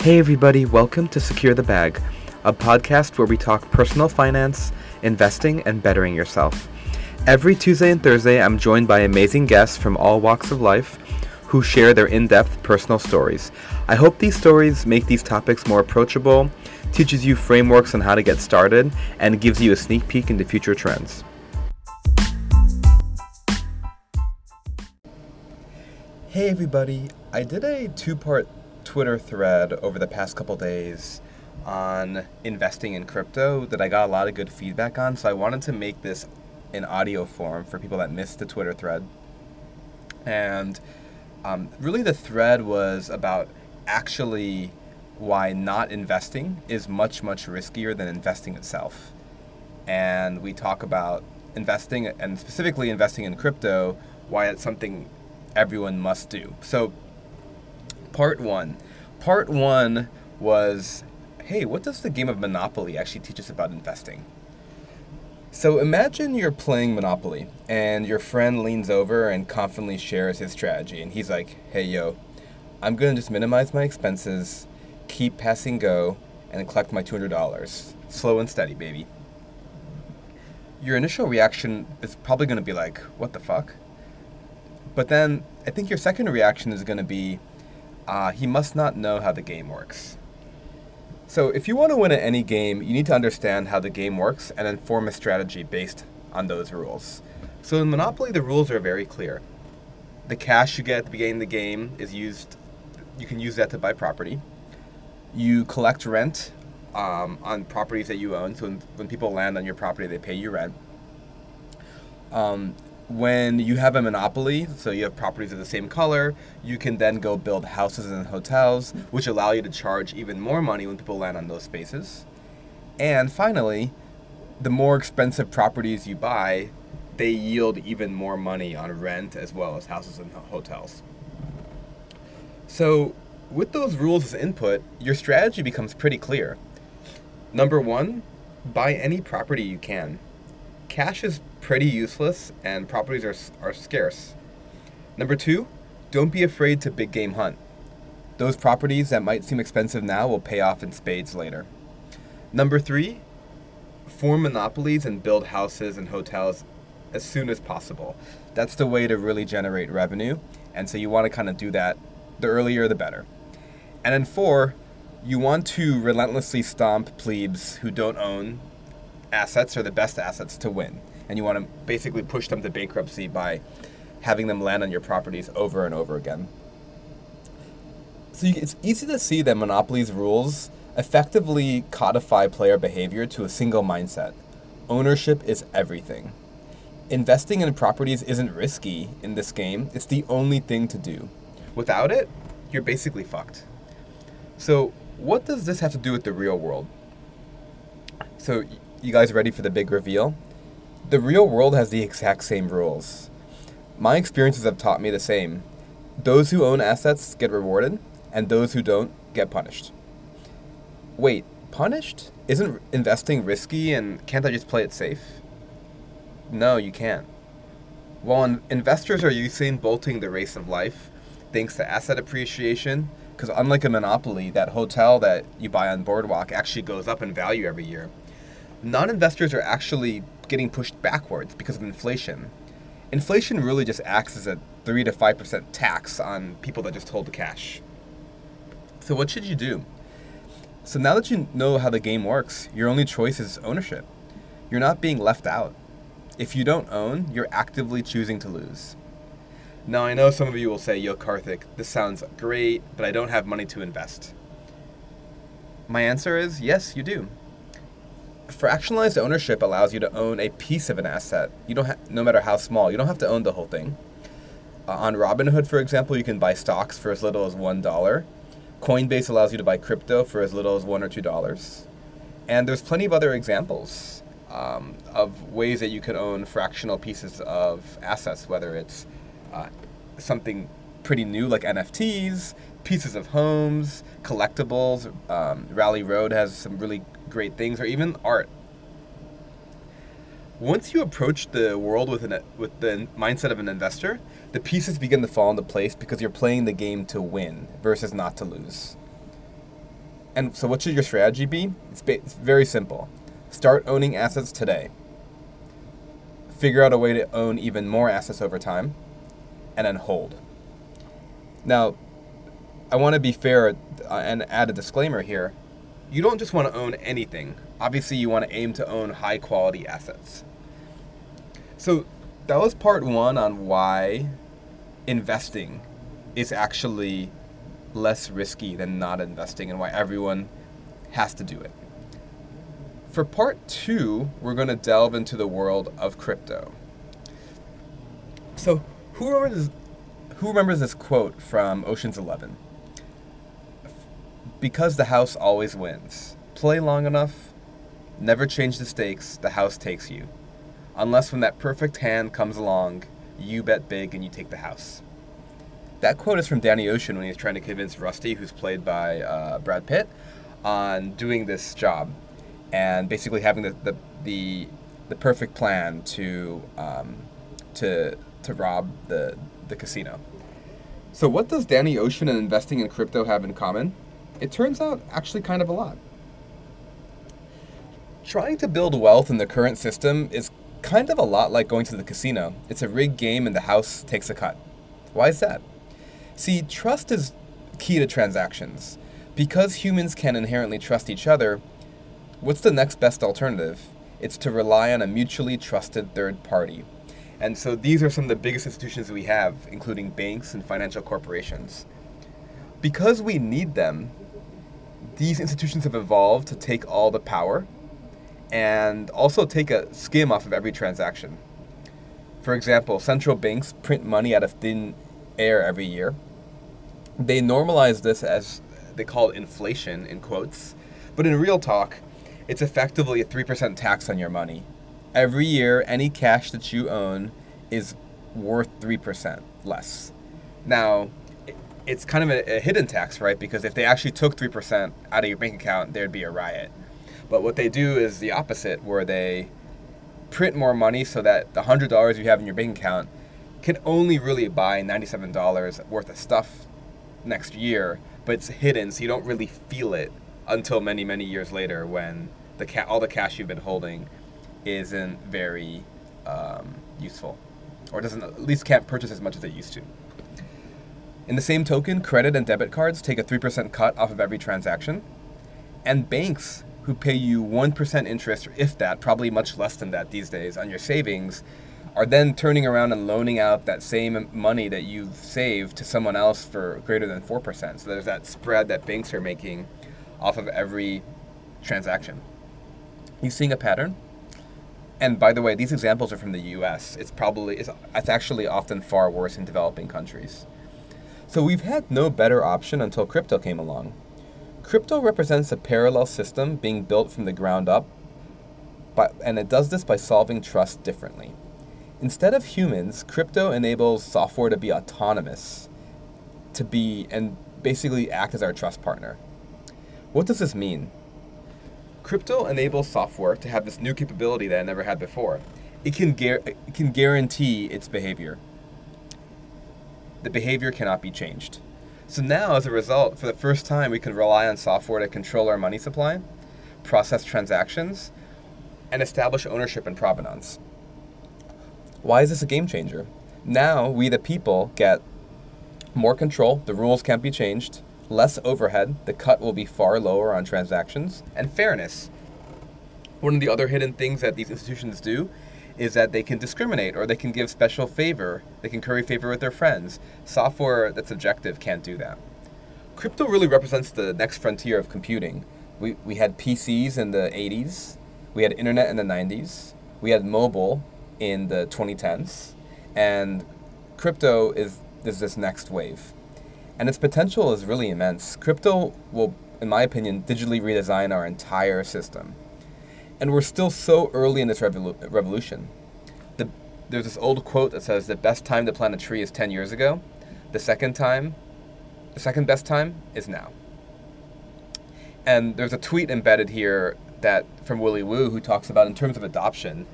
Hey, everybody, welcome to Secure the Bag, a podcast where we talk personal finance, investing, and bettering yourself. Every Tuesday and Thursday, I'm joined by amazing guests from all walks of life who share their in depth personal stories. I hope these stories make these topics more approachable, teaches you frameworks on how to get started, and gives you a sneak peek into future trends. Hey, everybody, I did a two part Twitter thread over the past couple days on investing in crypto that I got a lot of good feedback on. So I wanted to make this in audio form for people that missed the Twitter thread. And um, really, the thread was about actually why not investing is much, much riskier than investing itself. And we talk about investing and specifically investing in crypto, why it's something everyone must do. So, part one. Part one was hey, what does the game of Monopoly actually teach us about investing? So imagine you're playing Monopoly and your friend leans over and confidently shares his strategy. And he's like, hey, yo, I'm going to just minimize my expenses, keep passing go, and collect my $200. Slow and steady, baby. Your initial reaction is probably going to be like, what the fuck? But then I think your second reaction is going to be, uh, he must not know how the game works. So, if you want to win at any game, you need to understand how the game works and then form a strategy based on those rules. So, in Monopoly, the rules are very clear. The cash you get at the beginning of the game is used, you can use that to buy property. You collect rent um, on properties that you own. So, when, when people land on your property, they pay you rent. Um, when you have a monopoly, so you have properties of the same color, you can then go build houses and hotels, which allow you to charge even more money when people land on those spaces. And finally, the more expensive properties you buy, they yield even more money on rent as well as houses and hotels. So, with those rules as input, your strategy becomes pretty clear. Number one, buy any property you can. Cash is pretty useless and properties are, are scarce. Number two, don't be afraid to big game hunt. Those properties that might seem expensive now will pay off in spades later. Number three, form monopolies and build houses and hotels as soon as possible. That's the way to really generate revenue. And so you want to kind of do that the earlier the better. And then four, you want to relentlessly stomp plebes who don't own assets or the best assets to win and you want to basically push them to bankruptcy by having them land on your properties over and over again. So you, it's easy to see that Monopoly's rules effectively codify player behavior to a single mindset. Ownership is everything. Investing in properties isn't risky in this game, it's the only thing to do. Without it, you're basically fucked. So, what does this have to do with the real world? So, you guys ready for the big reveal? The real world has the exact same rules. My experiences have taught me the same. Those who own assets get rewarded, and those who don't get punished. Wait, punished? Isn't investing risky and can't I just play it safe? No, you can't. While investors are Usain bolting the race of life, thanks to asset appreciation, because unlike a monopoly, that hotel that you buy on Boardwalk actually goes up in value every year. Non investors are actually getting pushed backwards because of inflation. Inflation really just acts as a 3 to 5% tax on people that just hold the cash. So, what should you do? So, now that you know how the game works, your only choice is ownership. You're not being left out. If you don't own, you're actively choosing to lose. Now, I know some of you will say, Yo, Karthik, this sounds great, but I don't have money to invest. My answer is yes, you do fractionalized ownership allows you to own a piece of an asset. You don't ha- no matter how small. You don't have to own the whole thing. Uh, on Robinhood, for example, you can buy stocks for as little as one dollar. Coinbase allows you to buy crypto for as little as one or two dollars. And there's plenty of other examples um, of ways that you can own fractional pieces of assets, whether it's uh, something pretty new like NFTs, pieces of homes, collectibles. Um, Rally Road has some really great things, or even art. Once you approach the world with an with the mindset of an investor, the pieces begin to fall into place because you're playing the game to win versus not to lose. And so, what should your strategy be? It's, ba- it's very simple. Start owning assets today. Figure out a way to own even more assets over time, and then hold. Now, I want to be fair uh, and add a disclaimer here. You don't just want to own anything. Obviously, you want to aim to own high quality assets. So, that was part one on why investing is actually less risky than not investing and why everyone has to do it. For part two, we're going to delve into the world of crypto. So, who remembers, who remembers this quote from Ocean's Eleven? Because the house always wins. Play long enough, never change the stakes, the house takes you. Unless when that perfect hand comes along, you bet big and you take the house. That quote is from Danny Ocean when he's trying to convince Rusty, who's played by uh, Brad Pitt, on doing this job and basically having the the, the, the perfect plan to um, to to rob the the casino. So what does Danny Ocean and investing in crypto have in common? It turns out actually kind of a lot. Trying to build wealth in the current system is kind of a lot like going to the casino. It's a rigged game and the house takes a cut. Why is that? See, trust is key to transactions. Because humans can inherently trust each other, what's the next best alternative? It's to rely on a mutually trusted third party. And so these are some of the biggest institutions we have, including banks and financial corporations. Because we need them, these institutions have evolved to take all the power and also take a skim off of every transaction. For example, central banks print money out of thin air every year they normalize this as they call it inflation in quotes, but in real talk, it's effectively a 3% tax on your money. Every year, any cash that you own is worth 3% less. Now, it's kind of a, a, hidden tax, right? Because if they actually took 3% out of your bank account, there'd be a riot. But what they do is the opposite, where they print more money so that the $100 you have in your bank account can only really buy $97 worth of stuff next year, but it's hidden, so you don't really feel it until many, many years later when the ca- all the cash you've been holding isn't very um, useful, or doesn't at least can't purchase as much as it used to. In the same token, credit and debit cards take a 3% cut off of every transaction, and banks who pay you 1% interest, if that, probably much less than that these days, on your savings are then turning around and loaning out that same money that you've saved to someone else for greater than 4%. So there's that spread that banks are making off of every transaction. You seeing a pattern? And by the way, these examples are from the US. It's probably it's, it's actually often far worse in developing countries. So we've had no better option until crypto came along. Crypto represents a parallel system being built from the ground up, but, and it does this by solving trust differently. Instead of humans, crypto enables software to be autonomous, to be and basically act as our trust partner. What does this mean? Crypto enables software to have this new capability that it never had before. It can, gar- it can guarantee its behavior. The behavior cannot be changed. So now, as a result, for the first time, we can rely on software to control our money supply, process transactions, and establish ownership and provenance. Why is this a game changer? Now, we the people get more control, the rules can't be changed, less overhead, the cut will be far lower on transactions, and fairness. One of the other hidden things that these institutions do is that they can discriminate or they can give special favor, they can curry favor with their friends. Software that's objective can't do that. Crypto really represents the next frontier of computing. We, we had PCs in the 80s, we had internet in the 90s, we had mobile in the 2010s, and crypto is, is this next wave. And its potential is really immense. Crypto will, in my opinion, digitally redesign our entire system. And we're still so early in this revolu- revolution. The, there's this old quote that says the best time to plant a tree is 10 years ago. The second time, the second best time is now. And there's a tweet embedded here that from Willy Woo who talks about in terms of adoption,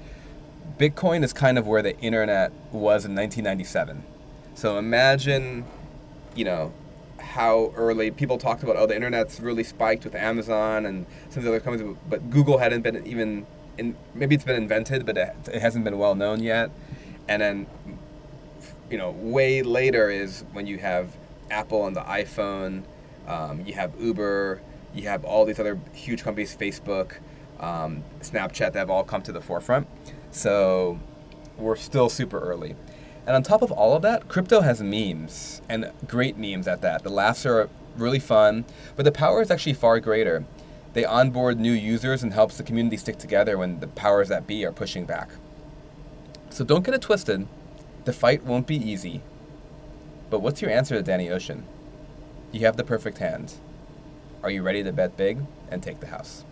Bitcoin is kind of where the internet was in 1997. So imagine, you know, how early people talked about oh the internet's really spiked with Amazon and some of the other companies, but Google hadn't been even in. Maybe it's been invented, but it, it hasn't been well known yet. And then, you know, way later is when you have Apple and the iPhone. Um, you have Uber. You have all these other huge companies, Facebook, um, Snapchat, that have all come to the forefront. So we're still super early. And on top of all of that, crypto has memes, and great memes at that. The laughs are really fun, but the power is actually far greater. They onboard new users and helps the community stick together when the powers that be are pushing back. So don't get it twisted. The fight won't be easy. But what's your answer to Danny Ocean? You have the perfect hand. Are you ready to bet big and take the house?